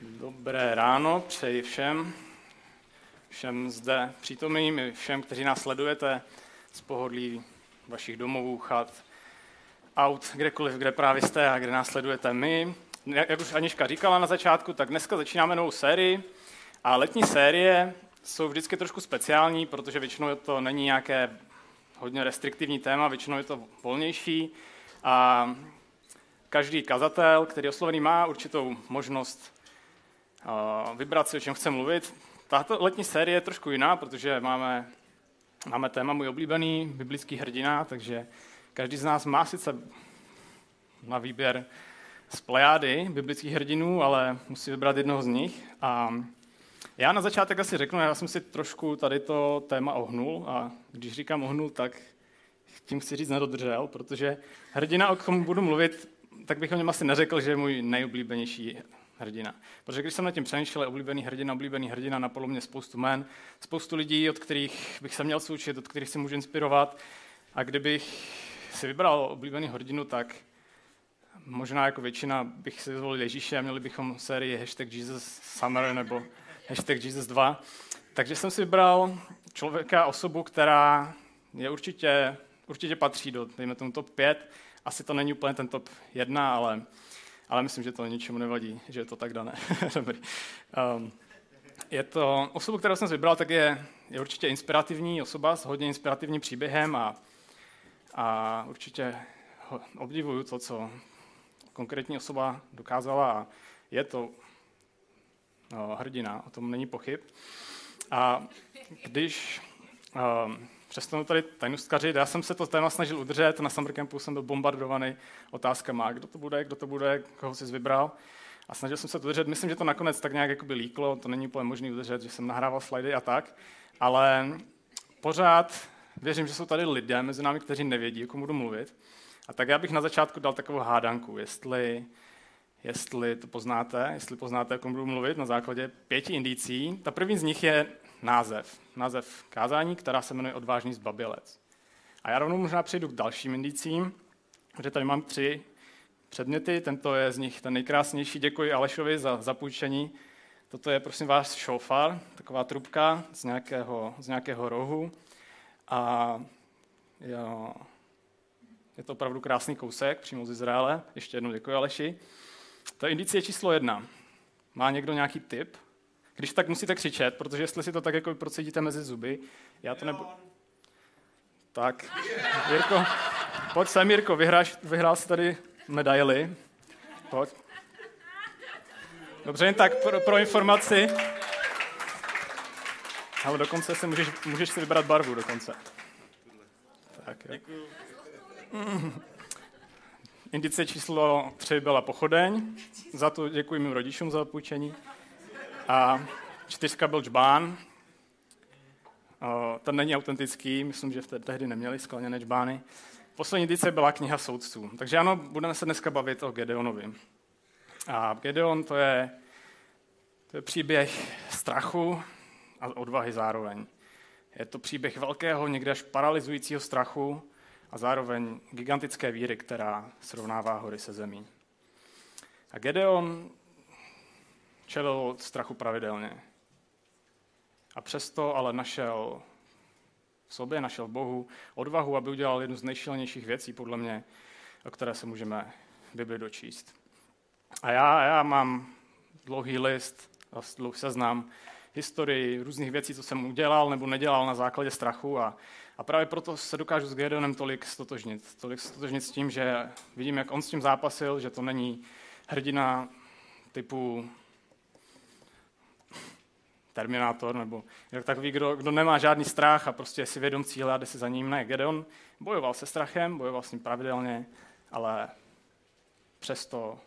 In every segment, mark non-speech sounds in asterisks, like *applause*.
Dobré ráno, přeji všem, všem zde přítomným, všem, kteří nás sledujete z pohodlí vašich domovů, chat, aut, kdekoliv, kde právě jste a kde nás sledujete my. Jak už Aniška říkala na začátku, tak dneska začínáme novou sérii a letní série jsou vždycky trošku speciální, protože většinou to není nějaké hodně restriktivní téma, většinou je to volnější a každý kazatel, který oslovený má určitou možnost vybrat si, o čem chce mluvit. Tato letní série je trošku jiná, protože máme, máme téma můj oblíbený biblický hrdina, takže každý z nás má sice na výběr z plejády biblických hrdinů, ale musí vybrat jednoho z nich. A já na začátek asi řeknu, já jsem si trošku tady to téma ohnul a když říkám ohnul, tak tím chci říct nedodržel, protože hrdina, o kom budu mluvit, tak bych o něm asi neřekl, že je můj nejoblíbenější hrdina. Protože když jsem nad tím přemýšlel, oblíbený hrdina, oblíbený hrdina, napadlo mě spoustu men, spoustu lidí, od kterých bych se měl součit, od kterých si můžu inspirovat. A kdybych si vybral oblíbený hrdinu, tak možná jako většina bych si zvolil Ježíše a měli bychom sérii hashtag Jesus Summer nebo hashtag Jesus 2. Takže jsem si vybral člověka, osobu, která je určitě, určitě patří do, dejme tomu, top 5. Asi to není úplně ten top 1, ale ale myslím, že to ničemu nevadí, že je to tak dané. *laughs* Dobrý. Um, je to osoba, kterou jsem vybral, tak je, je určitě inspirativní osoba s hodně inspirativním příběhem a, a určitě obdivuju to, co konkrétní osoba dokázala a je to no, hrdina, o tom není pochyb. A když um, přestanu tady tajnostkařit. Já jsem se to téma snažil udržet, na Summer Campu jsem byl bombardovaný otázkama, kdo to bude, kdo to bude, koho jsi vybral. A snažil jsem se to udržet. Myslím, že to nakonec tak nějak jakoby líklo, to není úplně možné udržet, že jsem nahrával slidy a tak. Ale pořád věřím, že jsou tady lidé mezi námi, kteří nevědí, o kom budu mluvit. A tak já bych na začátku dal takovou hádanku, jestli, jestli to poznáte, jestli poznáte, o budu mluvit na základě pěti indicí. Ta první z nich je název. Název kázání, která se jmenuje Odvážný zbabělec. A já rovnou možná přejdu k dalším indicím, protože tady mám tři předměty. Tento je z nich ten nejkrásnější. Děkuji Alešovi za zapůjčení. Toto je, prosím vás, šofar, taková trubka z nějakého, z nějakého rohu. A jo, je to opravdu krásný kousek, přímo z Izraele. Ještě jednou děkuji Aleši. To je indicie číslo jedna. Má někdo nějaký tip? Když tak musíte křičet, protože jestli si to tak jako procedíte mezi zuby, já to nebudu... Tak, Jirko, pojď sem, Jirko, vyhráš, vyhrál jsi tady medaily. Pojď. Dobře, jen tak pro, pro informaci. Ale dokonce si můžeš, můžeš si vybrat barvu dokonce. Tak, jo. Indice číslo 3 byla pochodeň. Za to děkuji mým rodičům za půjčení. A čtyřka byl džbán. Ten není autentický, myslím, že v té tehdy neměli skleněné džbány. Poslední edice byla kniha soudců. Takže ano, budeme se dneska bavit o Gedeonovi. A Gedeon to je, to je příběh strachu a odvahy zároveň. Je to příběh velkého, někde až paralyzujícího strachu a zároveň gigantické víry, která srovnává hory se zemí. A Gedeon čelil strachu pravidelně. A přesto ale našel v sobě, našel v Bohu odvahu, aby udělal jednu z nejšilnějších věcí, podle mě, o které se můžeme v Bibli dočíst. A já, já mám dlouhý list, dlouhý seznam historii různých věcí, co jsem udělal nebo nedělal na základě strachu a, a právě proto se dokážu s Gedeonem tolik stotožnit. Tolik stotožnit s tím, že vidím, jak on s tím zápasil, že to není hrdina typu Terminátor, nebo jak takový, kdo, kdo nemá žádný strach a prostě si vědom cíle a jde si za ním. Ne, Gedeon bojoval se strachem, bojoval s ním pravidelně, ale přesto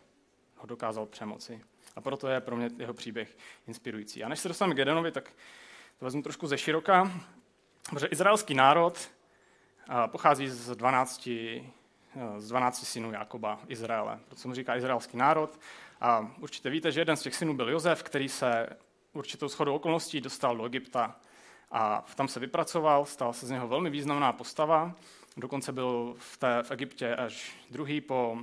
ho dokázal přemoci. A proto je pro mě jeho příběh inspirující. A než se dostaneme k Gedeonovi, tak to vezmu trošku ze široka, protože izraelský národ pochází z 12, z 12 synů Jakoba, Izraele. Proto se mu říká izraelský národ. A určitě víte, že jeden z těch synů byl Jozef, který se určitou shodou okolností dostal do Egypta a tam se vypracoval, stal se z něho velmi významná postava, dokonce byl v, té, v Egyptě až druhý po,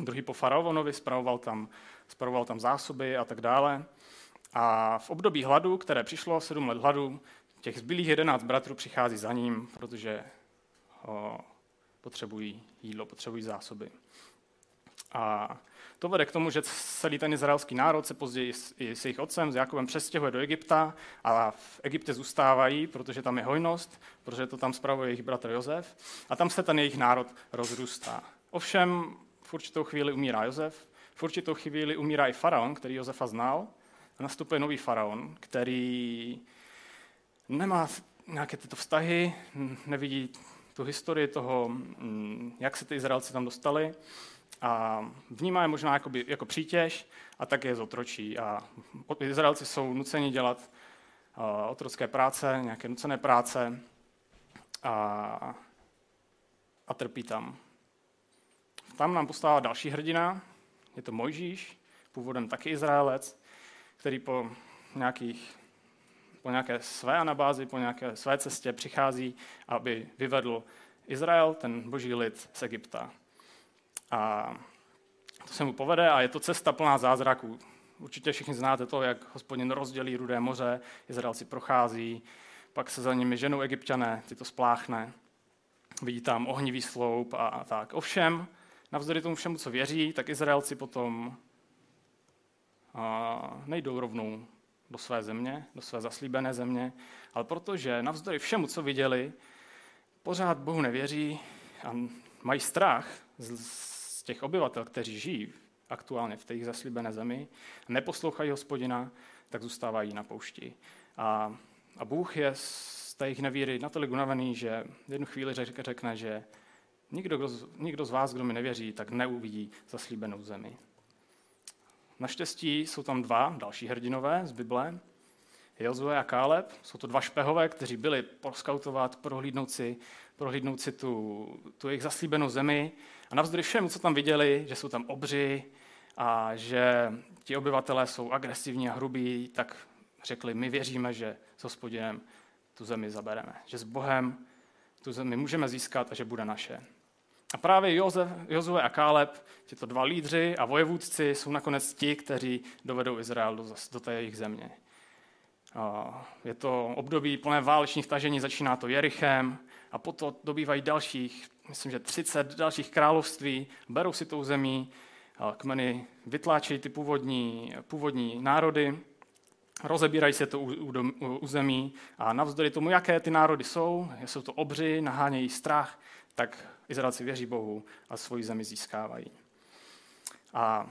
druhý po faraonovi, spravoval tam spravoval tam zásoby a tak dále. A v období hladu, které přišlo, sedm let hladu, těch zbylých jedenáct bratrů přichází za ním, protože o, potřebují jídlo, potřebují zásoby. A to vede k tomu, že celý ten izraelský národ se později i s jejich otcem, s Jakobem, přestěhuje do Egypta a v Egyptě zůstávají, protože tam je hojnost, protože to tam spravuje jejich bratr Josef a tam se ten jejich národ rozrůstá. Ovšem v určitou chvíli umírá Josef, v určitou chvíli umírá i faraon, který Josefa znal, a nastupuje nový faraon, který nemá nějaké tyto vztahy, nevidí tu historii toho, jak se ty Izraelci tam dostali a vnímá je možná jakoby, jako přítěž a tak je zotročí. A Izraelci jsou nuceni dělat uh, otrocké práce, nějaké nucené práce a, a trpí tam. Tam nám postává další hrdina, je to Mojžíš, původem taky Izraelec, který po nějakých po nějaké své anabázi, po nějaké své cestě přichází, aby vyvedl Izrael, ten boží lid z Egypta. A to se mu povede a je to cesta plná zázraků. Určitě všichni znáte to, jak hospodin rozdělí rudé moře, Izraelci prochází, pak se za nimi ženou egyptiané, ty to spláchne, vidí tam ohnivý sloup a, tak. Ovšem, navzdory tomu všemu, co věří, tak Izraelci potom a, nejdou rovnou do své země, do své zaslíbené země, ale protože navzdory všemu, co viděli, pořád Bohu nevěří a mají strach z těch obyvatel, kteří žijí aktuálně v té zaslíbené zemi, neposlouchají hospodina, tak zůstávají na poušti. A, a Bůh je z té jejich nevíry natolik unavený, že jednu chvíli řekne, že nikdo, kdo, nikdo z vás, kdo mi nevěří, tak neuvidí zaslíbenou zemi. Naštěstí jsou tam dva další hrdinové z Bible, Jozue a Káleb. Jsou to dva špehové, kteří byli proskautovat, prohlídnout si, prohlídnout si tu, tu jejich zaslíbenou zemi. A navzdory všemu, co tam viděli, že jsou tam obři a že ti obyvatelé jsou agresivní a hrubí, tak řekli, my věříme, že s hospodinem tu zemi zabereme. Že s Bohem tu zemi můžeme získat a že bude naše. A právě Jozef, Jozue a Káleb, tyto dva lídři a vojevůdci, jsou nakonec ti, kteří dovedou Izrael do, do té jejich země. Je to období plné válečných tažení, začíná to Jerichem a potom dobývají dalších, myslím, že 30 dalších království, berou si tou zemí, kmeny vytláčejí ty původní, původní národy, rozebírají se to území a navzdory tomu, jaké ty národy jsou, jsou to obři, nahánějí strach, tak Izraelci věří Bohu a svoji zemi získávají. A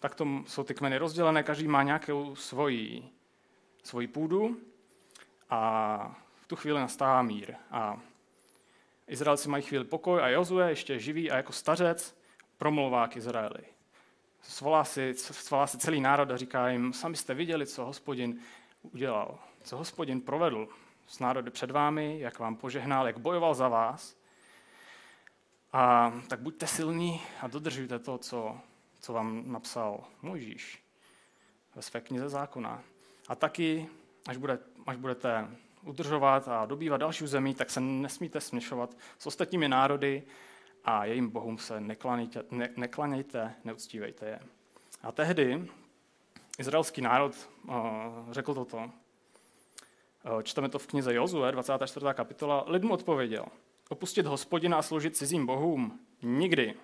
tak to jsou ty kmeny rozdělené, každý má nějakou svoji, svoji půdu a v tu chvíli nastává mír. A Izraelci mají chvíli pokoj a Jozue ještě živý a jako stařec promlouvá k Izraeli. Svolá si, svolá si celý národ a říká jim, sami jste viděli, co hospodin udělal, co hospodin provedl s národy před vámi, jak vám požehnal, jak bojoval za vás. A tak buďte silní a dodržujte to, co, co vám napsal Mojžíš ve své knize zákona. A taky, až, bude, až budete udržovat a dobývat další zemí, tak se nesmíte směšovat s ostatními národy a jejím bohům se neklanějte, ne, neklanějte neuctívejte je. A tehdy izraelský národ uh, řekl toto. Uh, čteme to v knize Jozue, 24. kapitola. Lid mu odpověděl, opustit hospodina a sloužit cizím bohům? Nikdy.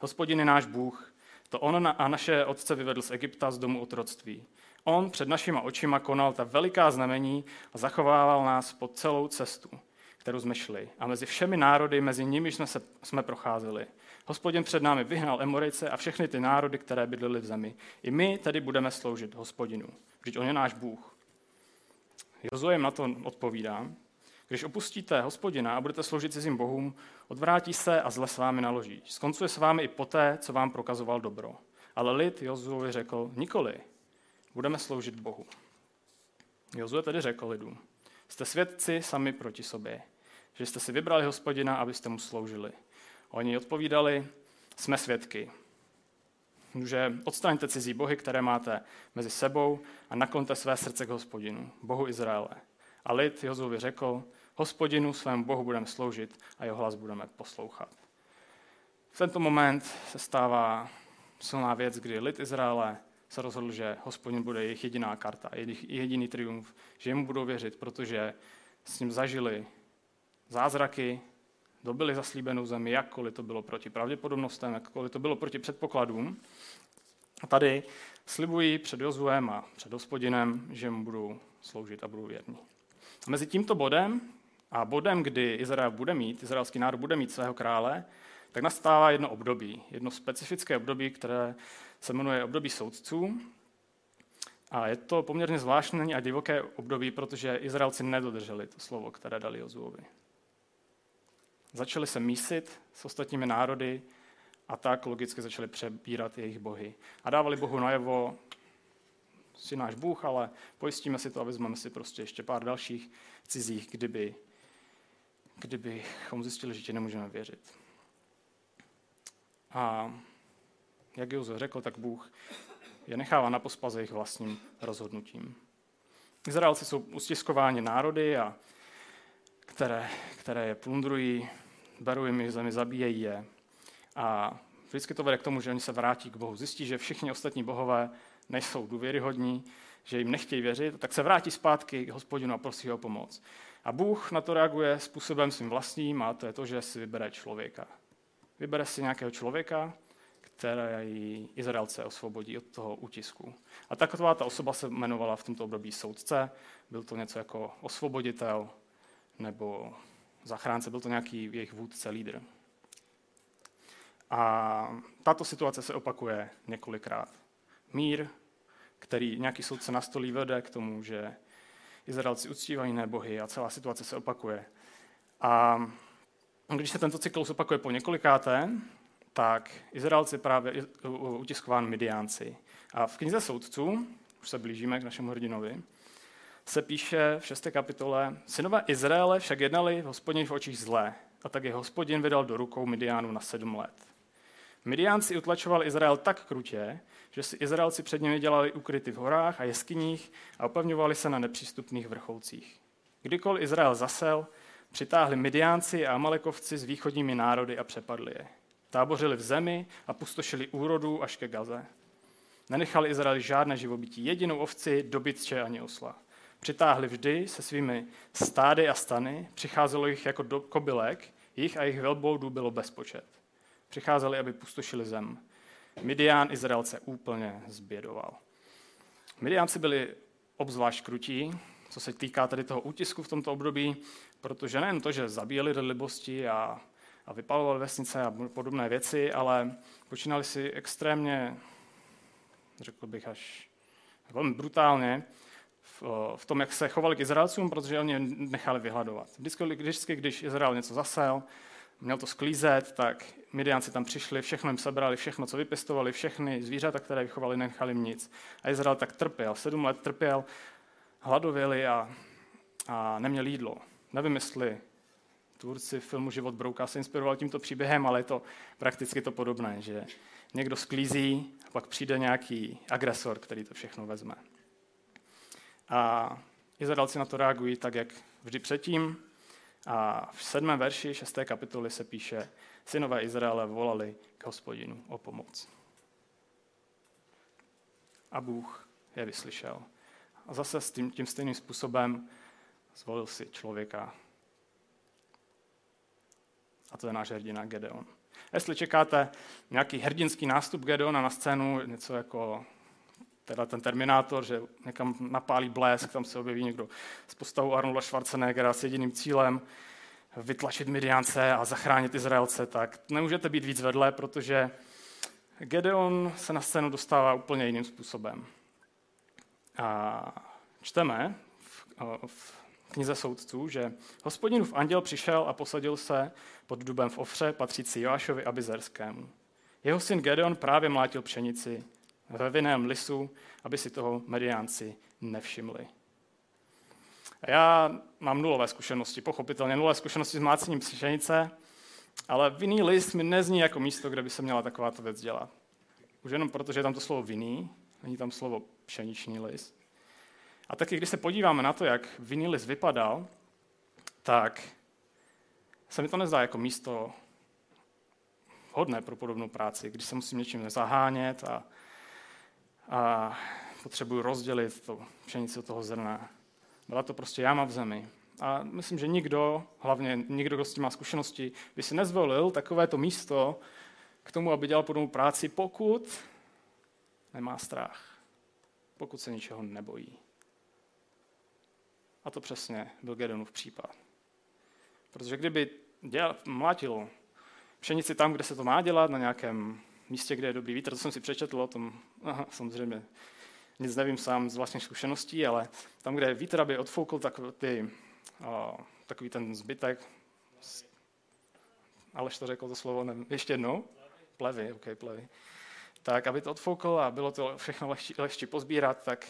Hospodin je náš Bůh. To on a naše otce vyvedl z Egypta z domu otroctví. On před našima očima konal ta veliká znamení a zachovával nás po celou cestu, kterou jsme šli. A mezi všemi národy, mezi nimi jsme, se, jsme procházeli. Hospodin před námi vyhnal Emorejce a všechny ty národy, které bydlely v zemi. I my tedy budeme sloužit hospodinu. Vždyť on je náš Bůh. Jozue na to odpovídá, když opustíte hospodina a budete sloužit cizím bohům, odvrátí se a zle s vámi naloží. Skoncuje s vámi i poté, co vám prokazoval dobro. Ale lid Jozuovi řekl, nikoli, budeme sloužit Bohu. Jozue tedy řekl lidu, jste svědci sami proti sobě, že jste si vybrali hospodina, abyste mu sloužili. Oni odpovídali, jsme svědky. Že odstraňte cizí bohy, které máte mezi sebou a naklonte své srdce k hospodinu, Bohu Izraele. A lid Jozuovi řekl, hospodinu svému Bohu budeme sloužit a jeho hlas budeme poslouchat. V tento moment se stává silná věc, kdy lid Izraele se rozhodl, že hospodin bude jejich jediná karta, jejich jediný triumf, že jim budou věřit, protože s ním zažili zázraky, dobili zaslíbenou zemi, jakkoliv to bylo proti pravděpodobnostem, jakkoliv to bylo proti předpokladům. A tady slibují před Jozuem a před hospodinem, že mu budou sloužit a budou věrní. A mezi tímto bodem a bodem, kdy Izrael bude mít, izraelský národ bude mít svého krále, tak nastává jedno období, jedno specifické období, které se jmenuje období soudců. A je to poměrně zvláštní a divoké období, protože Izraelci nedodrželi to slovo, které dali Jozuovi. Začali se mísit s ostatními národy a tak logicky začali přebírat jejich bohy. A dávali Bohu najevo, si náš Bůh, ale pojistíme si to a vezmeme si prostě ještě pár dalších cizích, kdyby, kdybychom zjistili, že ti nemůžeme věřit. A jak Jozef řekl, tak Bůh je nechává na pospaze jejich vlastním rozhodnutím. Izraelci jsou ustiskováni národy, a které, které je plundrují, berou jim zemi, zabíjejí je. A vždycky to vede k tomu, že oni se vrátí k Bohu. Zjistí, že všichni ostatní bohové nejsou důvěryhodní, že jim nechtějí věřit, tak se vrátí zpátky k hospodinu a prosí o pomoc. A Bůh na to reaguje způsobem svým vlastním a to je to, že si vybere člověka. Vybere si nějakého člověka, který Izraelce osvobodí od toho útisku. A taková ta osoba se jmenovala v tomto období soudce, byl to něco jako osvoboditel nebo zachránce, byl to nějaký jejich vůdce, lídr. A tato situace se opakuje několikrát. Mír, který nějaký soudce nastolí, vede k tomu, že Izraelci uctívají nebohy a celá situace se opakuje. A když se tento cyklus opakuje po několikáté, tak Izraelci právě utiskován Midiánci. A v knize soudců, už se blížíme k našemu hrdinovi, se píše v 6. kapitole, synové Izraele však jednali v hospodin v očích zlé, a tak je hospodin vydal do rukou Midiánu na sedm let. Midiánci utlačovali Izrael tak krutě, že si Izraelci před nimi dělali ukryty v horách a jeskyních a opevňovali se na nepřístupných vrcholcích. Kdykoliv Izrael zasel, přitáhli Midiánci a Amalekovci s východními národy a přepadli je. Tábořili v zemi a pustošili úrodu až ke Gaze. Nenechali Izraeli žádné živobytí, jedinou ovci, dobytče ani osla. Přitáhli vždy se svými stády a stany, přicházelo jich jako do kobylek, jich a jejich velboudů bylo bezpočet. Přicházeli, aby pustošili zem. Midian Izraelce úplně zbědoval. Midiánci byli obzvlášť krutí, co se týká tady toho útisku v tomto období, protože nejen to, že zabíjeli libosti a, a vypalovali vesnice a podobné věci, ale počínali si extrémně, řekl bych až velmi brutálně, v, v tom, jak se chovali k Izraelcům, protože oni nechali vyhladovat. Vždycky, vždycky, když Izrael něco zasel, měl to sklízet, tak Midianci tam přišli, všechno jim sebrali, všechno, co vypěstovali, všechny zvířata, které vychovali, nechali jim nic. A Izrael tak trpěl, sedm let trpěl, hladověli a, a neměl jídlo. Nevím, jestli tvůrci filmu Život brouka se inspiroval tímto příběhem, ale je to prakticky to podobné, že někdo sklízí a pak přijde nějaký agresor, který to všechno vezme. A Izraelci na to reagují tak, jak vždy předtím. A v sedmém verši šesté kapitoly se píše, synové Izraele volali k hospodinu o pomoc. A Bůh je vyslyšel. A zase s tím, tím stejným způsobem zvolil si člověka. A to je náš hrdina Gedeon. Jestli čekáte nějaký hrdinský nástup Gedeona na scénu, něco jako teda ten Terminátor, že někam napálí blesk, tam se objeví někdo s postavou Arnolda Schwarzeneggera s jediným cílem vytlačit Midiance a zachránit Izraelce, tak nemůžete být víc vedle, protože Gedeon se na scénu dostává úplně jiným způsobem. A čteme v, v knize soudců, že hospodinův anděl přišel a posadil se pod dubem v Ofře, patřící Joášovi Abizerskému. Jeho syn Gedeon právě mlátil pšenici ve vinném lisu, aby si toho mediánci nevšimli. A já mám nulové zkušenosti, pochopitelně nulové zkušenosti s mlácením pšenice, ale vinný list mi nezní jako místo, kde by se měla takováto věc dělat. Už jenom proto, že je tam to slovo vinný, není tam slovo pšeničný list. A taky, když se podíváme na to, jak vinný list vypadal, tak se mi to nezdá jako místo vhodné pro podobnou práci, když se musím něčím zahánět a, a potřebuji rozdělit to pšenici od toho zrna. Byla to prostě jáma v zemi. A myslím, že nikdo, hlavně nikdo, kdo s tím má zkušenosti, by si nezvolil takovéto místo k tomu, aby dělal podobnou práci, pokud nemá strach, pokud se ničeho nebojí. A to přesně byl Gedeonův případ. Protože kdyby dělal, mlátil pšenici tam, kde se to má dělat, na nějakém místě, kde je dobrý vítr, to jsem si přečetl o tom, aha, samozřejmě nic nevím sám z vlastních zkušeností, ale tam, kde vítr, aby odfoukl takový, ty, o, takový ten zbytek, Aleš to řekl to slovo, nevím, ještě jednou? Plevy, ok, plevy. Tak, aby to odfoukl a bylo to všechno lehčí, lehčí pozbírat, tak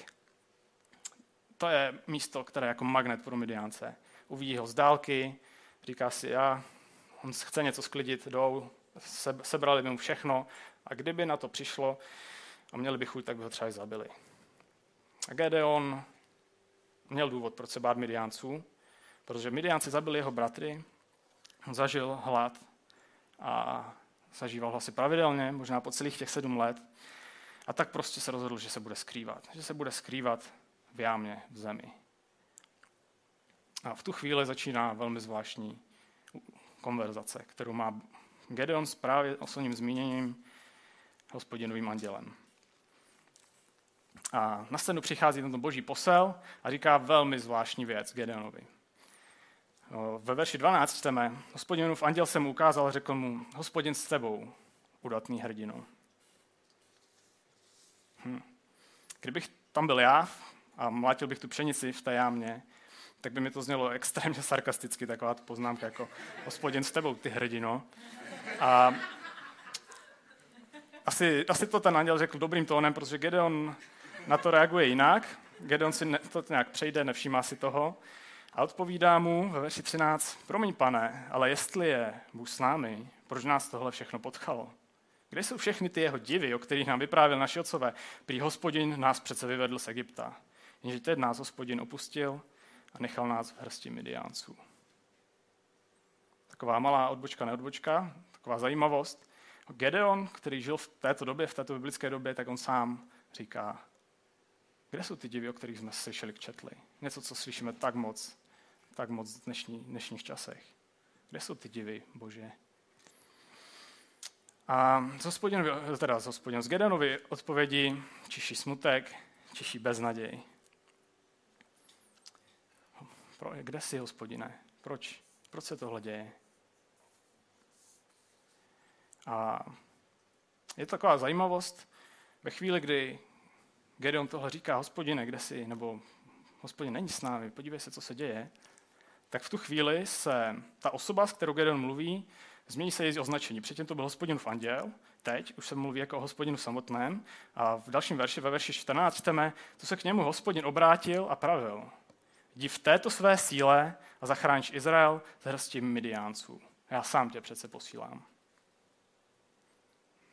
to je místo, které je jako magnet pro Midiánce. Uvidí ho z dálky, říká si, já, on chce něco sklidit, jdou, sebrali by mu všechno a kdyby na to přišlo a měli by chuť, tak by ho třeba i zabili. A Gedeon měl důvod, proč se bát Midiánců, protože Midiánci zabili jeho bratry, zažil hlad a zažíval ho asi pravidelně, možná po celých těch sedm let. A tak prostě se rozhodl, že se bude skrývat. Že se bude skrývat v jámě v zemi. A v tu chvíli začíná velmi zvláštní konverzace, kterou má Gedeon s právě osobním zmíněním hospodinovým andělem. A na scénu přichází tento boží posel a říká velmi zvláštní věc Gedeonovi. Ve verši 12 čteme, hospodinův anděl se mu ukázal a řekl mu, hospodin s tebou, udatný hrdino. Hm. Kdybych tam byl já a mlátil bych tu pšenici v té jámě, tak by mi to znělo extrémně sarkasticky, taková poznámka jako hospodin s tebou, ty hrdino. A asi, asi to ten anděl řekl dobrým tónem, protože Gedeon na to reaguje jinak. Gedeon si ne, to nějak přejde, nevšímá si toho. A odpovídá mu ve verši 13, promiň pane, ale jestli je Bůh s námi, proč nás tohle všechno potkalo? Kde jsou všechny ty jeho divy, o kterých nám vyprávěl naši otcové? Prý hospodin nás přece vyvedl z Egypta. Jenže teď nás hospodin opustil a nechal nás v hrsti Midiánců. Taková malá odbočka, neodbočka, taková zajímavost. Gedeon, který žil v této době, v této biblické době, tak on sám říká, kde jsou ty divy, o kterých jsme slyšeli četli? Něco, co slyšíme tak moc, tak moc v dnešní, dnešních časech. Kde jsou ty divy, Bože? A z hospodin, teda z hospodin, z Gedeonovi odpovědi čiší smutek, čiší beznaděj. Pro, kde jsi, hospodine? Proč? Proč se tohle děje? A je to taková zajímavost, ve chvíli, kdy Gedeon tohle říká, hospodine, kde jsi, nebo hospodin není s námi, podívej se, co se děje, tak v tu chvíli se ta osoba, s kterou Gedeon mluví, změní se její označení. Předtím to byl hospodinův anděl, teď už se mluví jako o hospodinu samotném. A v dalším verši, ve verši 14, čteme, co se k němu hospodin obrátil a pravil. Jdi v této své síle a zachráníš Izrael z hrsti Midiánců. Já sám tě přece posílám.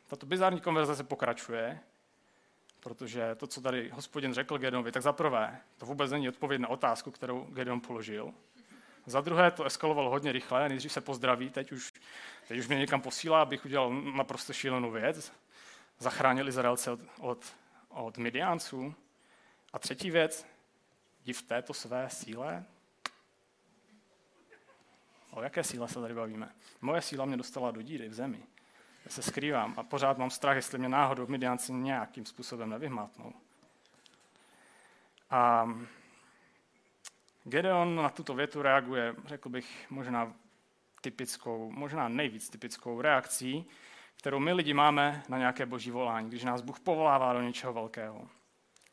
Tato bizarní konverzace pokračuje, protože to, co tady hospodin řekl Gedeonovi, tak za prvé, to vůbec není odpověď na otázku, kterou Gedeon položil. Za druhé to eskalovalo hodně rychle, nejdřív se pozdraví, teď už, teď už mě někam posílá, abych udělal naprosto šílenou věc. Zachránil Izraelce od, od, od Midiánců. A třetí věc, jdi v této své síle. O jaké síle se tady bavíme? Moje síla mě dostala do díry v zemi. Já se skrývám a pořád mám strach, jestli mě náhodou Midianci nějakým způsobem nevyhmátnou. A Gedeon na tuto větu reaguje, řekl bych, možná typickou, možná nejvíc typickou reakcí, kterou my lidi máme na nějaké boží volání, když nás Bůh povolává do něčeho velkého.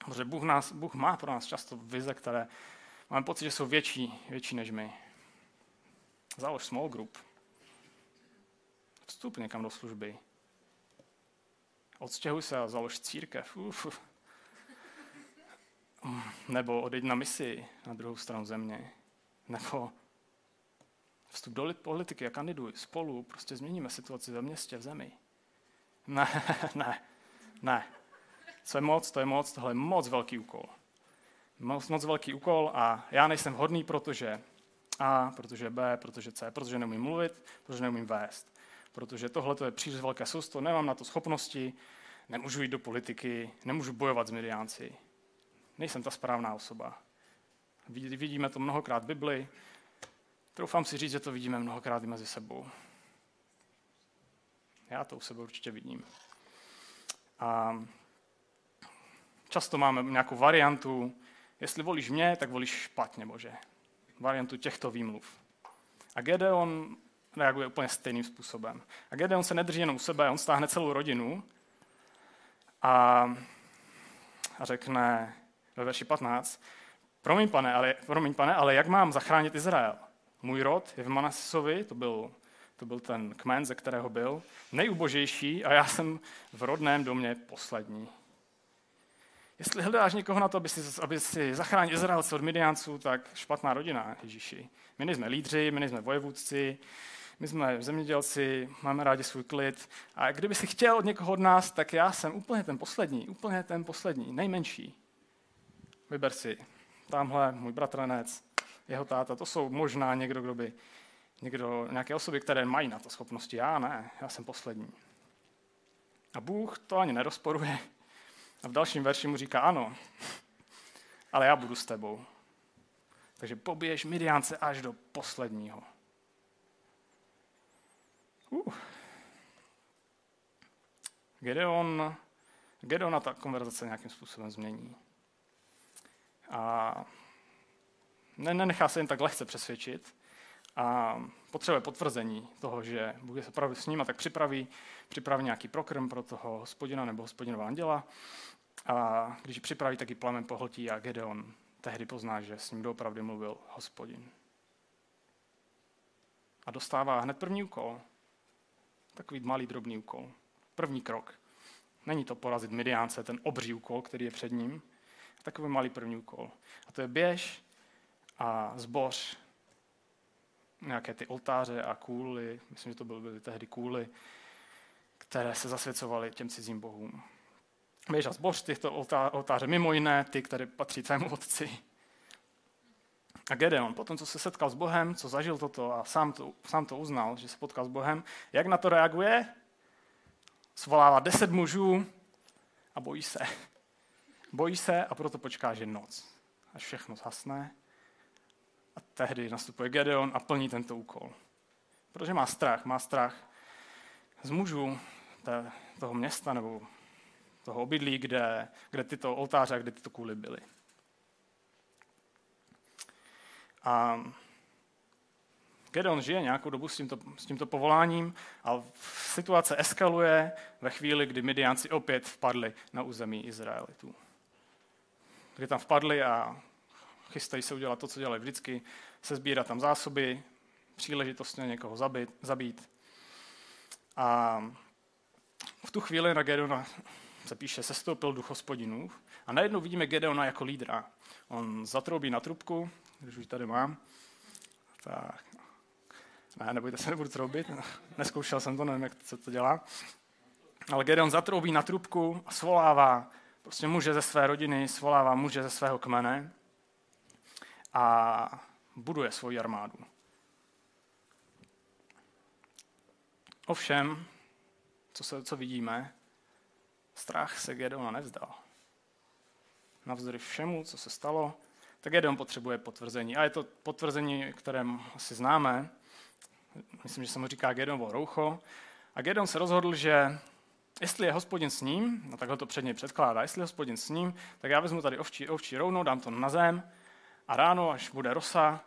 Protože Bůh, nás, Bůh má pro nás často vize, které máme pocit, že jsou větší, větší než my. Založ small group. Vstup někam do služby. Odstěhuj se a založ církev. Uf. Nebo odejď na misi na druhou stranu země. Nebo vstup do politiky a kandiduj spolu, prostě změníme situaci ve městě, v zemi. Ne, *laughs* ne, ne. Co je moc, to je moc, tohle je moc velký úkol. Moc, moc velký úkol a já nejsem hodný, protože A, protože B, protože C, protože neumím mluvit, protože neumím vést. protože tohle je příliš velké sousto, nemám na to schopnosti, nemůžu jít do politiky, nemůžu bojovat s Midiánci. Nejsem ta správná osoba. Vidíme to mnohokrát v Bibli, troufám si říct, že to vidíme mnohokrát i mezi sebou. Já to u sebe určitě vidím. A často máme nějakou variantu, jestli volíš mě, tak volíš špatně, Bože. Variantu těchto výmluv. A Gedeon reaguje úplně stejným způsobem. A Gedeon se nedrží jenom u sebe, on stáhne celou rodinu a, a řekne ve verši 15, promiň pane, ale, promiň pane, ale jak mám zachránit Izrael? Můj rod je v Manasesovi, to byl, to byl ten kmen, ze kterého byl, nejubožejší a já jsem v rodném domě poslední. Jestli hledáš někoho na to, aby si, aby si zachránil Izraelce od Midianců, tak špatná rodina Ježíši. My nejsme lídři, my nejsme vojevůdci, my jsme zemědělci, máme rádi svůj klid. A kdyby si chtěl od někoho od nás, tak já jsem úplně ten poslední, úplně ten poslední, nejmenší. Vyber si. Tamhle můj bratranec, jeho táta, to jsou možná někdo, kdo by, někdo, nějaké osoby, které mají na to schopnosti. Já ne, já jsem poslední. A Bůh to ani nerozporuje. A v dalším verši mu říká, ano, ale já budu s tebou. Takže pobiješ Midiance až do posledního. Uh. Gedeon, Gedeona ta konverzace nějakým způsobem změní. A nenechá se jen tak lehce přesvědčit a potřebuje potvrzení toho, že Bůh je opravdu s ním a tak připraví, připraví nějaký prokrm pro toho hospodina nebo hospodinová anděla a když připraví, tak ji plamen pohltí a Gedeon tehdy pozná, že s ním doopravdy mluvil hospodin. A dostává hned první úkol. Takový malý drobný úkol. První krok. Není to porazit Midiánce, ten obří úkol, který je před ním. Takový malý první úkol. A to je běž a zboř nějaké ty oltáře a kůly, myslím, že to byly, byly tehdy kůly, které se zasvěcovaly těm cizím bohům. Běž a zboř těchto oltáře, mimo jiné ty, které patří tvému otci. A Gedeon, potom, co se setkal s Bohem, co zažil toto a sám to, sám to uznal, že se potkal s Bohem, jak na to reaguje? Svolává deset mužů a bojí se. Bojí se a proto počká, že noc. Až všechno zhasne. A tehdy nastupuje Gedeon a plní tento úkol. Protože má strach, má strach z mužů toho města nebo toho obydlí, kde, kde tyto oltáře, kde tyto kůly byly. A Gedeon žije nějakou dobu s tímto, s tímto povoláním a situace eskaluje ve chvíli, kdy Midianci opět vpadli na území Izraelitů. Kdy tam vpadli a chystají se udělat to, co dělají vždycky, se sbírat tam zásoby, příležitostně někoho zabít, zabít. A v tu chvíli na Gedeona se píše, sestoupil duch hospodinů a najednou vidíme Gedeona jako lídra. On zatroubí na trubku, když už tady mám. Tak. Ne, nebojte se, nebudu troubit. Neskoušel jsem to, nevím, jak se to dělá. Ale Gedeon zatroubí na trubku a svolává prostě muže ze své rodiny, svolává muže ze svého kmene a buduje svoji armádu. Ovšem, co, se, co vidíme, strach se Gedeona nevzdal. Navzdory všemu, co se stalo, tak Gedeon potřebuje potvrzení. A je to potvrzení, které asi známe. Myslím, že se mu říká Gedeonovo roucho. A Gedeon se rozhodl, že jestli je hospodin s ním, no takhle to před něj předkládá, jestli je hospodin s ním, tak já vezmu tady ovčí, ovčí rovnou, dám to na zem a ráno, až bude rosa,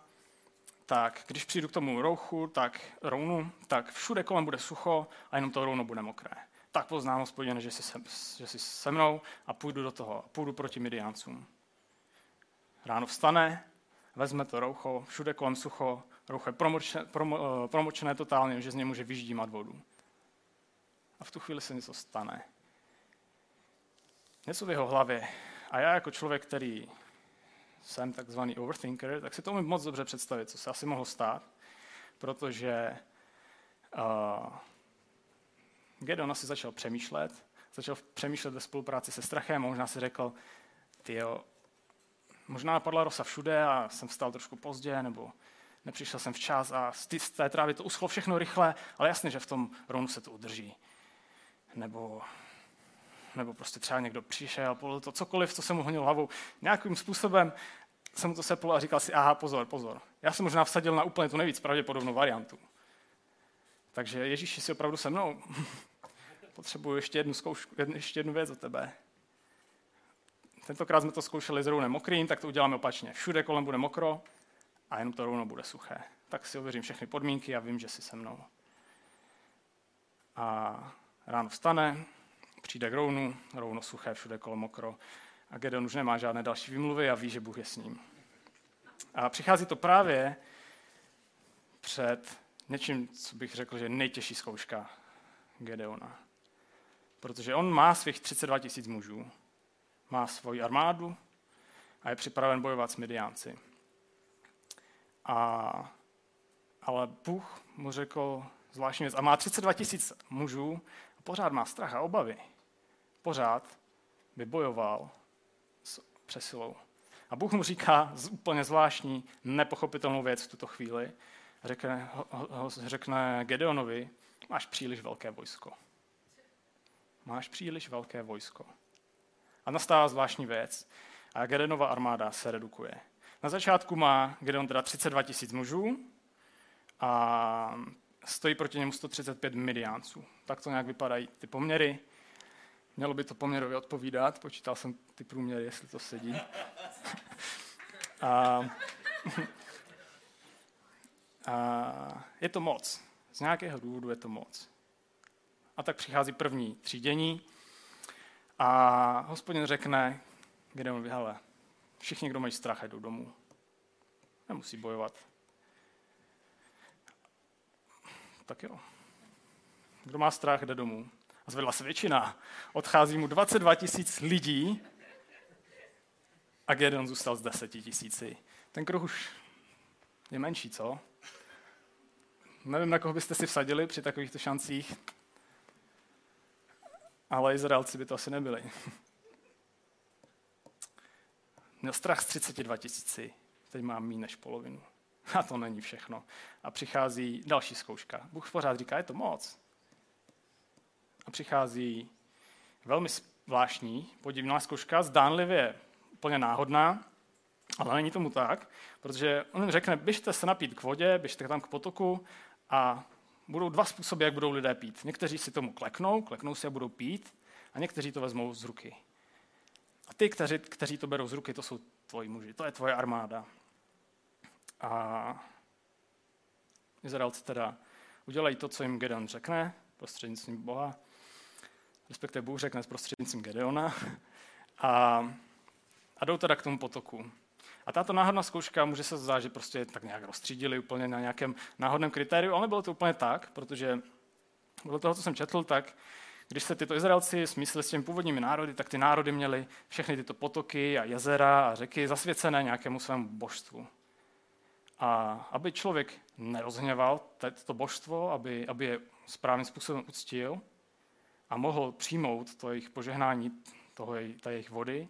tak když přijdu k tomu rouchu, tak rounu, tak všude kolem bude sucho a jenom to rouno bude mokré. Tak poznám, hospodine, že jsi, se, že jsi se mnou a půjdu do toho, půjdu proti Midiáncům. Ráno vstane, vezme to roucho, všude kolem sucho, roucho je promočené, promo, eh, promočené totálně, že z něj může vyždímat vodu. A v tu chvíli se něco stane. Něco v jeho hlavě. A já jako člověk, který jsem takzvaný overthinker, tak si to umím moc dobře představit, co se asi mohlo stát, protože uh, Gedeon asi začal přemýšlet, začal přemýšlet ve spolupráci se strachem, možná si řekl, ty možná padla rosa všude a jsem vstal trošku pozdě, nebo, nepřišel jsem včas a z, té trávy to uschlo všechno rychle, ale jasně, že v tom ronu se to udrží. Nebo, nebo prostě třeba někdo přišel, polil to cokoliv, co se mu honil hlavou. Nějakým způsobem jsem mu to sepl a říkal si, aha, pozor, pozor. Já jsem možná vsadil na úplně tu nejvíc pravděpodobnou variantu. Takže Ježíši si opravdu se mnou. *laughs* Potřebuji ještě jednu, zkoušku, ještě jednu věc od tebe. Tentokrát jsme to zkoušeli s rounem mokrým, tak to uděláme opačně. Všude kolem bude mokro a jenom to rouno bude suché. Tak si ověřím všechny podmínky a vím, že jsi se mnou. A ráno vstane, přijde k rounu, rouno suché, všude kolem mokro. A Gedeon už nemá žádné další výmluvy a ví, že Bůh je s ním. A přichází to právě před něčím, co bych řekl, že nejtěžší zkouška Gedeona. Protože on má svých 32 tisíc mužů, má svoji armádu a je připraven bojovat s Midiánci. A, ale Bůh mu řekl zvláštní věc. A má 32 tisíc mužů pořád má strach a obavy. Pořád by bojoval s přesilou. A Bůh mu říká z úplně zvláštní, nepochopitelnou věc v tuto chvíli. Řekne, ho, řekne Gedeonovi, máš příliš velké vojsko. Máš příliš velké vojsko. A nastává zvláštní věc. A Gedeonova armáda se redukuje. Na začátku má Gedeon teda 32 tisíc mužů a stojí proti němu 135 miliánců. Tak to nějak vypadají ty poměry. Mělo by to poměrově odpovídat, počítal jsem ty průměry, jestli to sedí. *laughs* a, *laughs* a je to moc. Z nějakého důvodu je to moc. A tak přichází první třídění a hospodin řekne Gedeonovi, hele, všichni, kdo mají strach, jdou domů. Nemusí bojovat. Tak jo. Kdo má strach, jde domů. A zvedla se většina. Odchází mu 22 tisíc lidí a Gedeon zůstal z 10 tisíci. Ten kruh už je menší, co? Nevím, na koho byste si vsadili při takovýchto šancích, ale Izraelci by to asi nebyli. *laughs* Měl strach z 32 tisíci, teď mám méně než polovinu. A to není všechno. A přichází další zkouška. Bůh pořád říká, je to moc. A přichází velmi zvláštní, podivná zkouška, zdánlivě úplně náhodná, ale není tomu tak, protože on jim řekne, běžte se napít k vodě, běžte tam k potoku a budou dva způsoby, jak budou lidé pít. Někteří si tomu kleknou, kleknou si a budou pít, a někteří to vezmou z ruky. A ty, kteří, kteří to berou z ruky, to jsou tvoji muži, to je tvoje armáda. A Izraelci teda udělají to, co jim Gedeon řekne, prostřednictvím Boha, respektive Bůh řekne prostřednictvím Gedeona, a, a jdou teda k tomu potoku. A tato náhodná zkouška může se zdát, že prostě tak nějak rozstřídili úplně na nějakém náhodném kritériu, ale nebylo to úplně tak, protože bylo toho, co jsem četl, tak když se tyto Izraelci smysleli s těmi původními národy, tak ty národy měly všechny tyto potoky a jezera a řeky zasvěcené nějakému svému božstvu. A aby člověk nerozhněval to božstvo, aby, aby je správným způsobem uctil a mohl přijmout to jejich požehnání, toho, té jejich vody,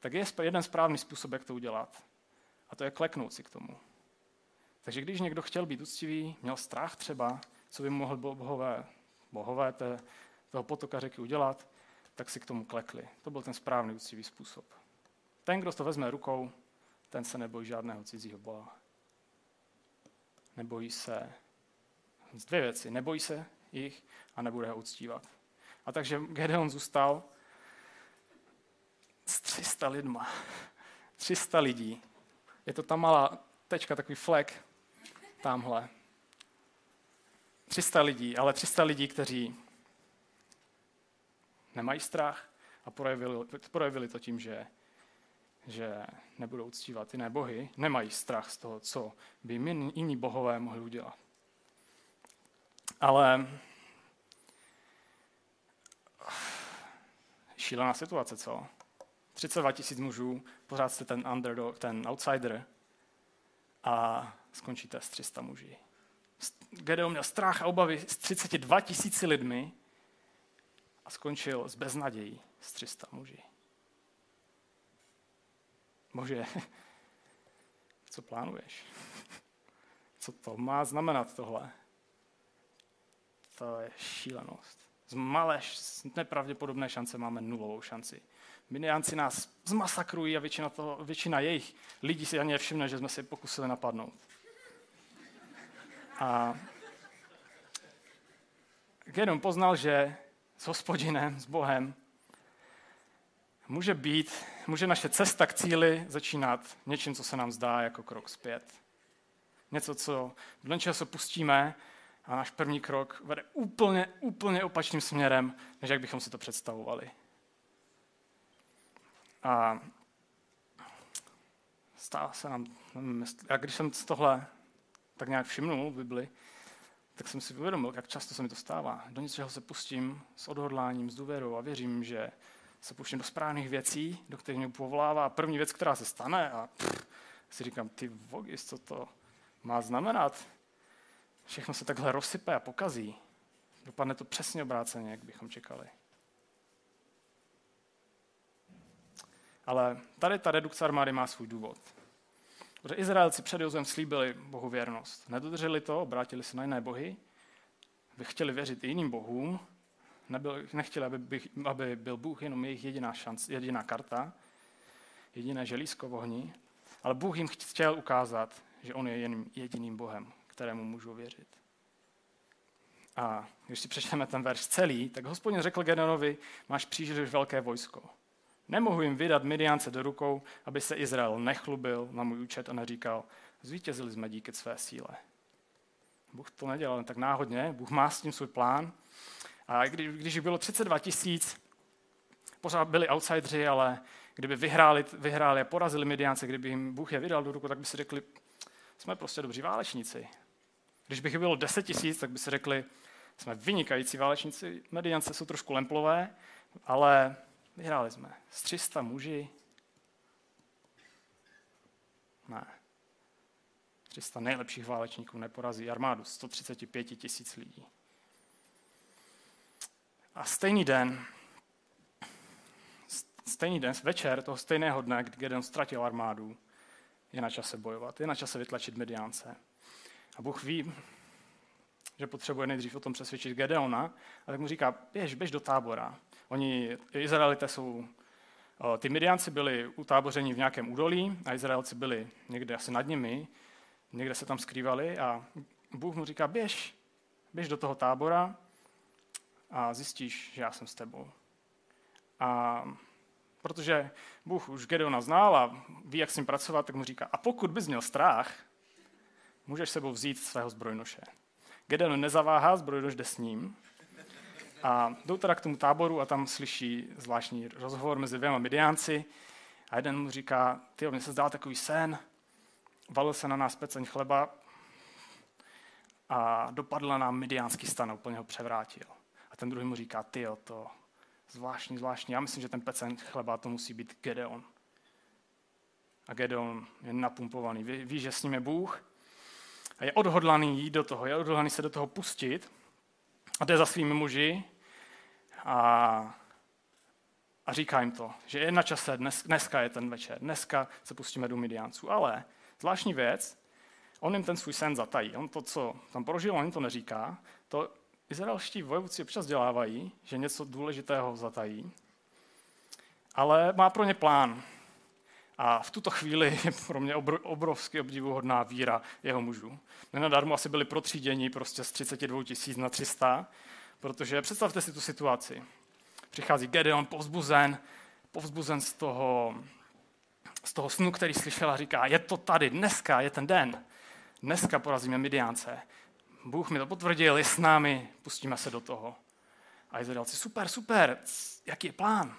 tak je jeden správný způsob, jak to udělat. A to je kleknout si k tomu. Takže když někdo chtěl být uctivý, měl strach třeba, co by mohl bohové, bohové té, toho potoka řeky udělat, tak si k tomu klekli. To byl ten správný uctivý způsob. Ten, kdo to vezme rukou, ten se nebojí žádného cizího boha. Nebojí se dvě věci. Nebojí se jich a nebude ho uctívat. A takže Gedeon zůstal s 300 lidma. 300 lidí. Je to ta malá tečka, takový flek tamhle. 300 lidí, ale 300 lidí, kteří nemají strach a projevili, projevili to tím, že, že nebudou uctívat jiné bohy, nemají strach z toho, co by jiní bohové mohli udělat. Ale šílená situace, co? 32 tisíc mužů, pořád jste ten underdog, ten outsider a skončíte s 300 muži. Gedeon měl strach a obavy s 32 tisíci lidmi a skončil s beznadějí s 300 muži. Bože, *laughs* co plánuješ? *laughs* Co to má znamenat tohle? To je šílenost. Z malé, z nepravděpodobné šance máme nulovou šanci. Midianci nás zmasakrují a většina, toho, většina jejich lidí si ani nevšimne, že jsme si pokusili napadnout. A Gedon poznal, že s hospodinem, s Bohem, může být, může naše cesta k cíli začínat něčím, co se nám zdá jako krok zpět. Něco, co do se pustíme a náš první krok vede úplně, úplně opačným směrem, než jak bychom si to představovali. A stává se nám, nevím, já když jsem tohle tak nějak všimnul v Bibli, tak jsem si uvědomil, jak často se mi to stává. Do něčeho se pustím s odhodláním, s důvěrou a věřím, že se pustím do správných věcí, do kterých mě povolává. První věc, která se stane a pff, si říkám, ty vogis, co to má znamenat? Všechno se takhle rozsype a pokazí. Dopadne to přesně obráceně, jak bychom čekali. Ale tady ta redukce armády má svůj důvod. Protože Izraelci před Jozem slíbili Bohu věrnost. Nedodrželi to, obrátili se na jiné bohy, chtěli věřit i jiným bohům, nebyl, nechtěli, aby, by, aby byl Bůh jenom jejich jediná, šanc, jediná karta, jediné želízko v ohni, ale Bůh jim chtěl ukázat, že On je jen jediným Bohem, kterému můžou věřit. A když si přečteme ten verš celý, tak hospodin řekl Gedeonovi, máš příliš velké vojsko. Nemohu jim vydat Midiance do rukou, aby se Izrael nechlubil na můj účet a neříkal, zvítězili jsme díky své síle. Bůh to nedělal tak náhodně, Bůh má s tím svůj plán. A když, když bylo 32 tisíc, pořád byli outsidři, ale kdyby vyhráli, vyhráli a porazili Midiance, kdyby jim Bůh je vydal do ruku, tak by si řekli, jsme prostě dobří válečníci. Když bych bylo 10 tisíc, tak by si řekli, jsme vynikající válečníci, Mediance jsou trošku lemplové, ale Vyhráli jsme. Z 300 muži? Ne. 300 nejlepších válečníků neporazí armádu 135 tisíc lidí. A stejný den, stejný den, večer toho stejného dne, kdy Gedeon ztratil armádu, je na čase bojovat, je na čase vytlačit Mediance. A Bůh ví, že potřebuje nejdřív o tom přesvědčit Gedeona, a tak mu říká, běž, běž do tábora. Oni, Izraelité jsou, ty Midianci byli utábořeni v nějakém údolí a Izraelci byli někde asi nad nimi, někde se tam skrývali a Bůh mu říká, běž, běž do toho tábora a zjistíš, že já jsem s tebou. A protože Bůh už Gedeona znal a ví, jak s ním pracovat, tak mu říká, a pokud bys měl strach, můžeš sebou vzít svého zbrojnoše. Gedeon nezaváhá, zbrojnoš jde s ním a jdou teda k tomu táboru a tam slyší zvláštní rozhovor mezi dvěma midiánci a jeden mu říká, ty, mně se zdá takový sen, valil se na nás peceň chleba a dopadl nám midiánský stan úplně ho převrátil. A ten druhý mu říká, ty, to zvláštní, zvláštní, já myslím, že ten peceň chleba to musí být Gedeon. A Gedeon je napumpovaný, ví, ví že s ním je Bůh a je odhodlaný jít do toho, je odhodlaný se do toho pustit a jde za svými muži a, a říká jim to, že je na čase, dnes, dneska je ten večer, dneska se pustíme do Midianců. Ale zvláštní věc, on jim ten svůj sen zatají. On to, co tam prožil, on jim to neříká. To izraelští vojevůdci občas dělávají, že něco důležitého zatají, ale má pro ně plán. A v tuto chvíli je pro mě obrovsky obdivuhodná víra jeho mužů. Nenadarmo asi byli protříděni prostě z 32 tisíc na 300, Protože představte si tu situaci. Přichází Gedeon povzbuzen, povzbuzen z toho, z toho snu, který slyšel a říká, je to tady, dneska je ten den. Dneska porazíme Midiance. Bůh mi to potvrdil, je s námi, pustíme se do toho. A Izraelci, super, super, jaký je plán?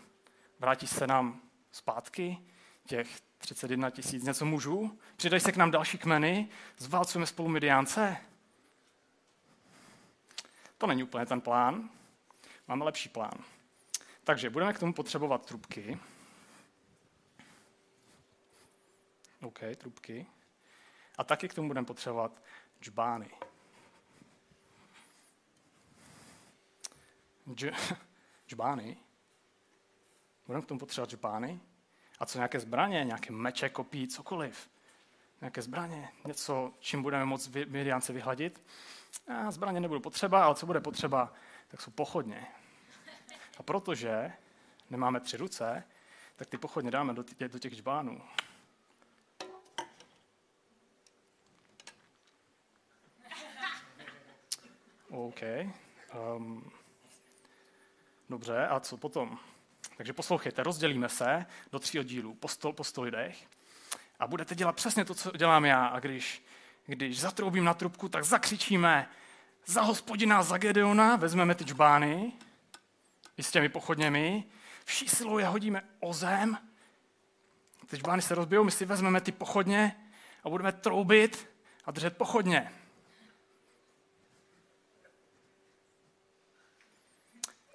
Vrátí se nám zpátky těch 31 tisíc něco mužů, přidají se k nám další kmeny, zválcujeme spolu Midiance. To není úplně ten plán. Máme lepší plán. Takže budeme k tomu potřebovat trubky. OK, trubky. A taky k tomu budeme potřebovat džbány. Dž, *laughs* džbány. Budeme k tomu potřebovat džbány. A co nějaké zbraně, nějaké meče, kopí, cokoliv. nějaké zbraně, něco, čím budeme moct Midiance vyhladit. A zbraně nebudu potřeba, ale co bude potřeba, tak jsou pochodně. A protože nemáme tři ruce, tak ty pochodně dáme do, těch, do těch žbánů. *laughs* OK. Um, dobře, a co potom? Takže poslouchejte, rozdělíme se do tří oddílů po, sto, po sto lidech a budete dělat přesně to, co dělám já. A když, když zatroubím na trubku, tak zakřičíme za hospodina, za Gedeona, vezmeme ty čbány i s těmi pochodněmi, vší silou je hodíme o zem, ty čbány se rozbijou, my si vezmeme ty pochodně a budeme troubit a držet pochodně.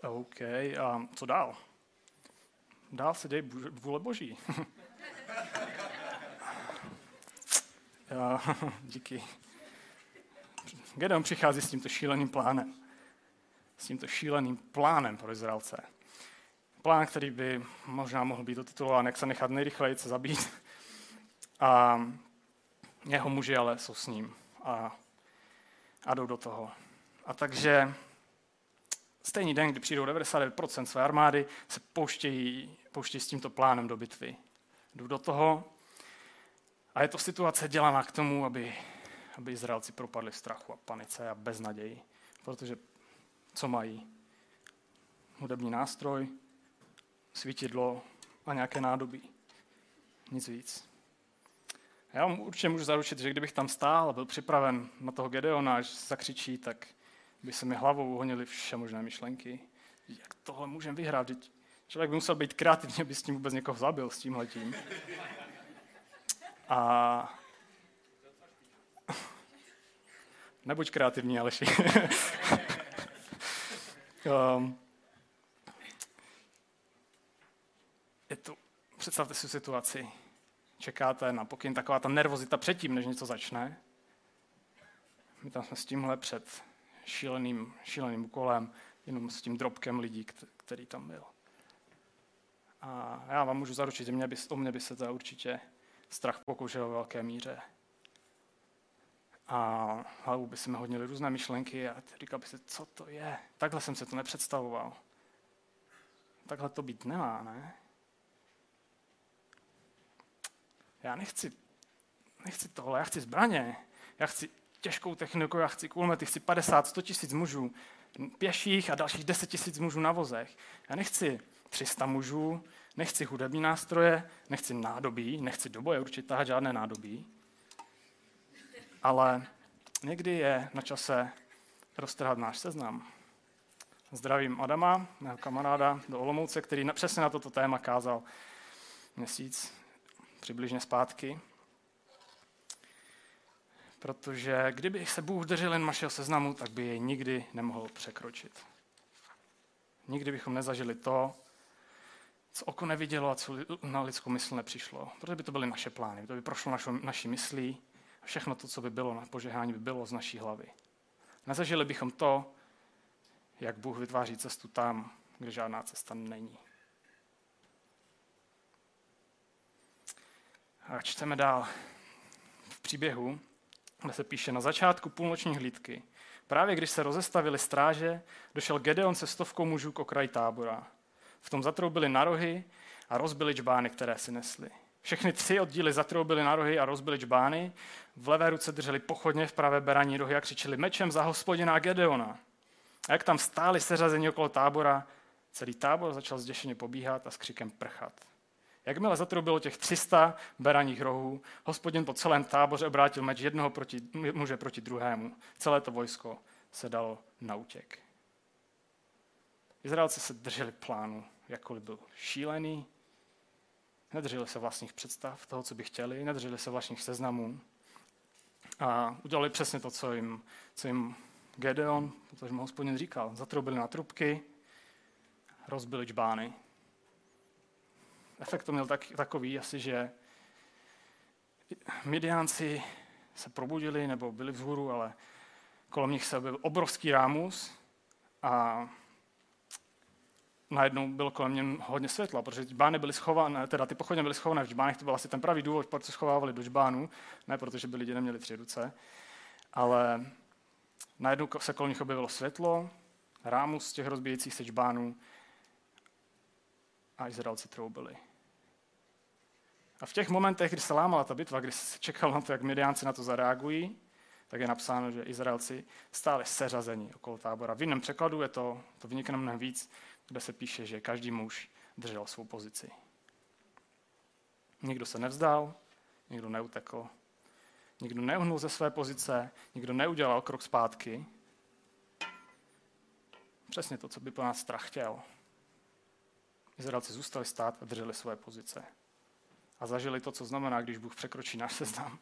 OK, a co dál? Dál se děje vůle boží. *laughs* *laughs* Díky. Gedeon přichází s tímto šíleným plánem. S tímto šíleným plánem pro Izraelce. Plán, který by možná mohl být otitulován, jak se nechat nejrychleji se zabít. A jeho muži ale jsou s ním a, a jdou do toho. A takže stejný den, kdy přijdou 99% své armády, se pouštějí, pouštějí s tímto plánem do bitvy. Jdou do toho a je to situace dělaná k tomu, aby, aby Izraelci propadli v strachu a panice a beznaději. Protože co mají? Hudební nástroj, svítidlo a nějaké nádobí. Nic víc. Já vám určitě můžu zaručit, že kdybych tam stál a byl připraven na toho Gedeona, až zakřičí, tak by se mi hlavou uhonily vše možné myšlenky. Jak tohle můžeme vyhrát? Člověk by musel být kreativní, aby s tím vůbec někoho zabil, s tímhletím. A *laughs* nebuď kreativní, Aleši. *laughs* um, je to, představte si situaci, čekáte na pokyn, taková ta nervozita předtím, než něco začne. My tam jsme s tímhle před šíleným, šíleným úkolem, jenom s tím drobkem lidí, který tam byl. A já vám můžu zaručit, že mě by, o mě by se to určitě strach pokoušel v velké míře. A hlavu by se mi hodnily různé myšlenky a říkal by si, co to je? Takhle jsem se to nepředstavoval. Takhle to být nemá, ne? Já nechci, nechci tohle, já chci zbraně, já chci těžkou techniku, já chci kulmety, chci 50, 100 tisíc mužů pěších a dalších 10 tisíc mužů na vozech. Já nechci 300 mužů, nechci hudební nástroje, nechci nádobí, nechci do boje určitě tahat žádné nádobí, ale někdy je na čase roztrhat náš seznam. Zdravím Adama, mého kamaráda do Olomouce, který přesně na toto téma kázal měsíc přibližně zpátky. Protože kdyby se Bůh držel jen našeho seznamu, tak by jej nikdy nemohl překročit. Nikdy bychom nezažili to, co oko nevidělo a co na lidskou mysl nepřišlo. Protože by to byly naše plány, to by prošlo našo, naší myslí a všechno to, co by bylo na požehnání, by bylo z naší hlavy. Nezažili bychom to, jak Bůh vytváří cestu tam, kde žádná cesta není. A čteme dál v příběhu, kde se píše, na začátku půlnoční hlídky, právě když se rozestavili stráže, došel Gedeon se stovkou mužů k okraji tábora. V tom zatroubili na rohy a rozbili čbány, které si nesli. Všechny tři oddíly zatroubili na rohy a rozbili čbány. V levé ruce drželi pochodně, v pravé beraní rohy a křičeli mečem za hospodina Gedeona. A jak tam stáli seřazení okolo tábora, celý tábor začal zděšeně pobíhat a s křikem prchat. Jakmile zatroubilo těch 300 beraních rohů, hospodin po celém táboře obrátil meč jednoho proti, muže proti druhému. Celé to vojsko se dalo na útěk. Izraelci se drželi plánu, jakkoliv byl šílený, nedrželi se vlastních představ, toho, co by chtěli, nedrželi se vlastních seznamů a udělali přesně to, co jim, co jim Gedeon, protože mu hospodin říkal, zatroubili na trubky, rozbili čbány. Efekt to měl tak, takový asi, že Midiánci se probudili nebo byli vzhůru, ale kolem nich se byl obrovský rámus a najednou bylo kolem něm hodně světla, protože džbány byly schované, teda ty pochodně byly schované v džbánech, to byl asi ten pravý důvod, proč se schovávali do džbánů, ne protože by lidi neměli tři ruce, ale najednou se kolem nich objevilo světlo, rámu z těch rozbíjejících se džbánů a Izraelci troubili. A v těch momentech, kdy se lámala ta bitva, kdy se čekal na to, jak Midiánci na to zareagují, tak je napsáno, že Izraelci stáli seřazení okolo tábora. V jiném překladu je to, to vynikne mnohem víc, kde se píše, že každý muž držel svou pozici. Nikdo se nevzdal, nikdo neutekl, nikdo neuhnul ze své pozice, nikdo neudělal krok zpátky. Přesně to, co by po nás strach chtěl. Izraelci zůstali stát a drželi své pozice. A zažili to, co znamená, když Bůh překročí náš seznam.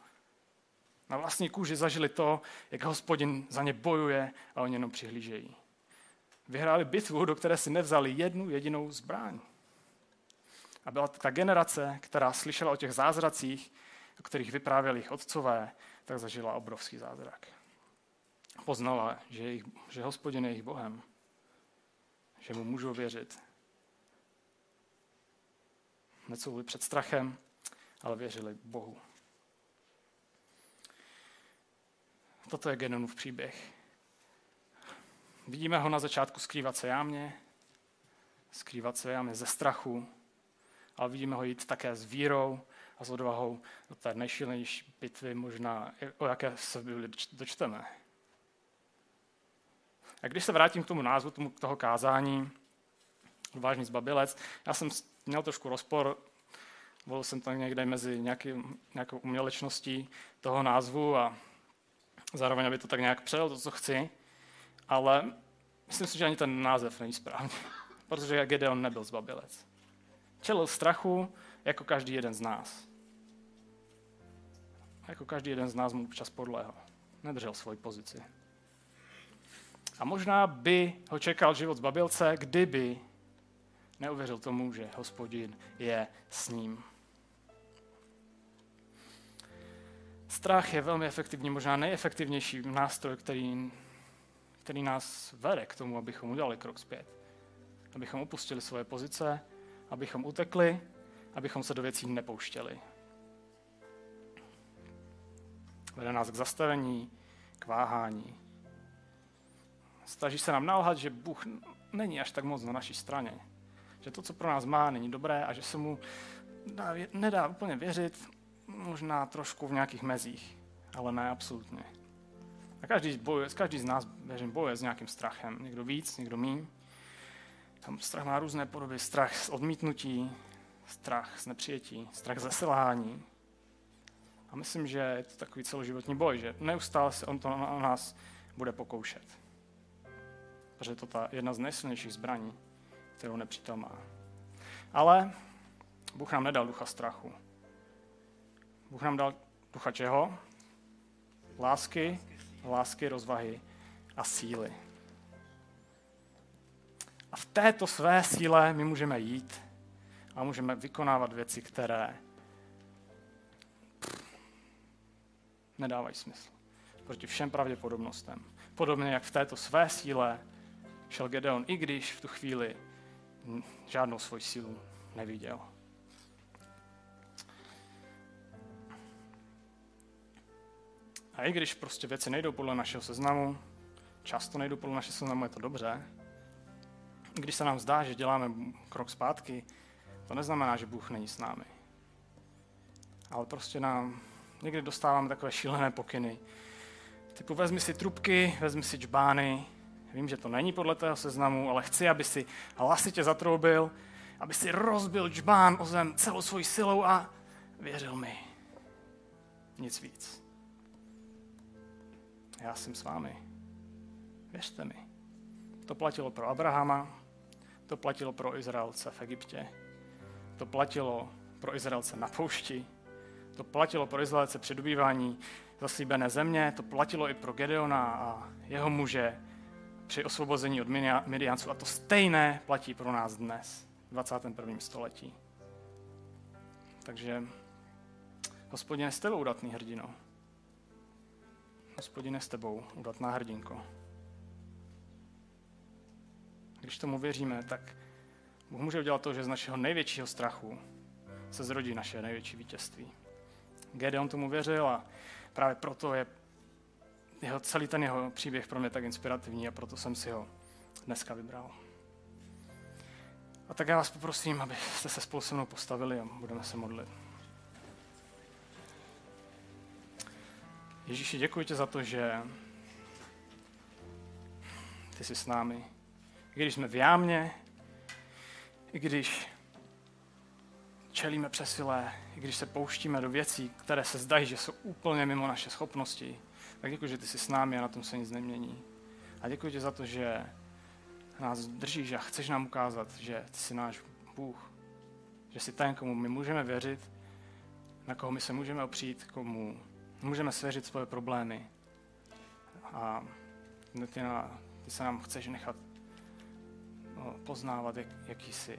Na vlastní kůži zažili to, jak hospodin za ně bojuje a oni jenom přihlížejí. Vyhráli bitvu, do které si nevzali jednu jedinou zbraň. A byla ta generace, která slyšela o těch zázracích, o kterých vyprávěli jejich otcové, tak zažila obrovský zázrak. Poznala, že, jejich, že hospodin je jejich Bohem, že mu můžou věřit. Necouvli před strachem, ale věřili Bohu. Toto je Genonův příběh. Vidíme ho na začátku skrývat se jámě, skrývat se jámě ze strachu, ale vidíme ho jít také s vírou a s odvahou do té nejšilnější bitvy, možná o jaké se v dočteme. A když se vrátím k tomu názvu tomu, toho kázání, vážný zbabilec, já jsem měl trošku rozpor, volil jsem tam někde mezi nějaký, nějakou umělečností toho názvu a zároveň, aby to tak nějak předal to, co chci, ale myslím si, že ani ten název není správný, *laughs* protože Gedeon nebyl zbabilec. Čelil strachu jako každý jeden z nás. Jako každý jeden z nás mu občas podlehl. Nedržel svoji pozici. A možná by ho čekal život zbabilce, kdyby neuvěřil tomu, že hospodin je s ním. Strach je velmi efektivní, možná nejefektivnější nástroj, který, který nás vede k tomu, abychom udělali krok zpět. Abychom opustili svoje pozice, abychom utekli, abychom se do věcí nepouštěli. Vede nás k zastavení, k váhání. Snaží se nám nalhat, že Bůh není až tak moc na naší straně. Že to, co pro nás má, není dobré a že se mu dá, nedá úplně věřit možná trošku v nějakých mezích, ale ne absolutně. A každý, bojuje, každý z nás, věřím, bojuje s nějakým strachem. Někdo víc, někdo míň. Tam strach má různé podoby. Strach z odmítnutí, strach z nepřijetí, strach ze selhání. A myslím, že je to takový celoživotní boj, že neustále se on to na nás bude pokoušet. Protože je to ta jedna z nejsilnějších zbraní, kterou nepřítel má. Ale Bůh nám nedal ducha strachu. Bůh nám dal ducha čeho? Lásky, lásky, rozvahy a síly. A v této své síle my můžeme jít a můžeme vykonávat věci, které nedávají smysl. Proti všem pravděpodobnostem. Podobně jak v této své síle šel Gedeon, i když v tu chvíli žádnou svoji sílu neviděl. A i když prostě věci nejdou podle našeho seznamu, často nejdou podle našeho seznamu, je to dobře, když se nám zdá, že děláme krok zpátky, to neznamená, že Bůh není s námi. Ale prostě nám někdy dostáváme takové šílené pokyny. Typu vezmi si trubky, vezmi si čbány, vím, že to není podle tého seznamu, ale chci, aby si hlasitě zatroubil, aby si rozbil čbán o zem celou svojí silou a věřil mi. Nic víc. Já jsem s vámi. Věřte mi. To platilo pro Abrahama, to platilo pro Izraelce v Egyptě, to platilo pro Izraelce na poušti, to platilo pro Izraelce při dobývání zaslíbené země, to platilo i pro Gedeona a jeho muže při osvobození od Midianců a to stejné platí pro nás dnes, v 21. století. Takže hospodin jste udatný hrdino. Hospodine s tebou, udatná hrdinko. Když tomu věříme, tak Bůh může udělat to, že z našeho největšího strachu se zrodí naše největší vítězství. Gedeon tomu věřil a právě proto je jeho, celý ten jeho příběh pro mě tak inspirativní a proto jsem si ho dneska vybral. A tak já vás poprosím, abyste se spolu se mnou postavili a budeme se modlit. Ježíši, děkuji ti za to, že ty jsi s námi. I když jsme v jámě, i když čelíme přesilé, i když se pouštíme do věcí, které se zdají, že jsou úplně mimo naše schopnosti, tak děkuji, že ty jsi s námi a na tom se nic nemění. A děkuji ti za to, že nás držíš a chceš nám ukázat, že ty jsi náš Bůh. Že jsi ten, komu my můžeme věřit, na koho my se můžeme opřít, komu můžeme svěřit svoje problémy. A ty, na, ty se nám chceš nechat no, poznávat, jak, jaký jsi.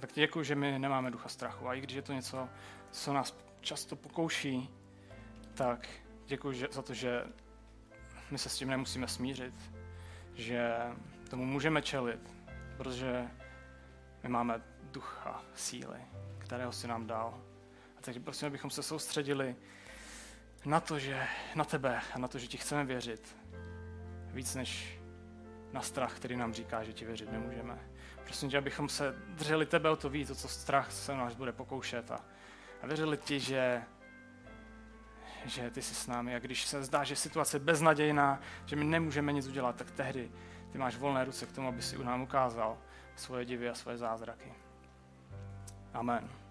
Tak ti děkuji, že my nemáme ducha strachu. A i když je to něco, co nás často pokouší, tak děkuji za to, že my se s tím nemusíme smířit, že tomu můžeme čelit, protože my máme ducha síly, kterého si nám dal. A teď prosím, abychom se soustředili na to, že na tebe a na to, že ti chceme věřit, víc než na strach, který nám říká, že ti věřit nemůžeme. Prosím tě, abychom se drželi tebe o to víc, o co strach se nás bude pokoušet a, a věřili ti, že, že ty jsi s námi a když se zdá, že situace je beznadějná, že my nemůžeme nic udělat, tak tehdy ty máš volné ruce k tomu, aby si nám ukázal svoje divy a svoje zázraky. Amen.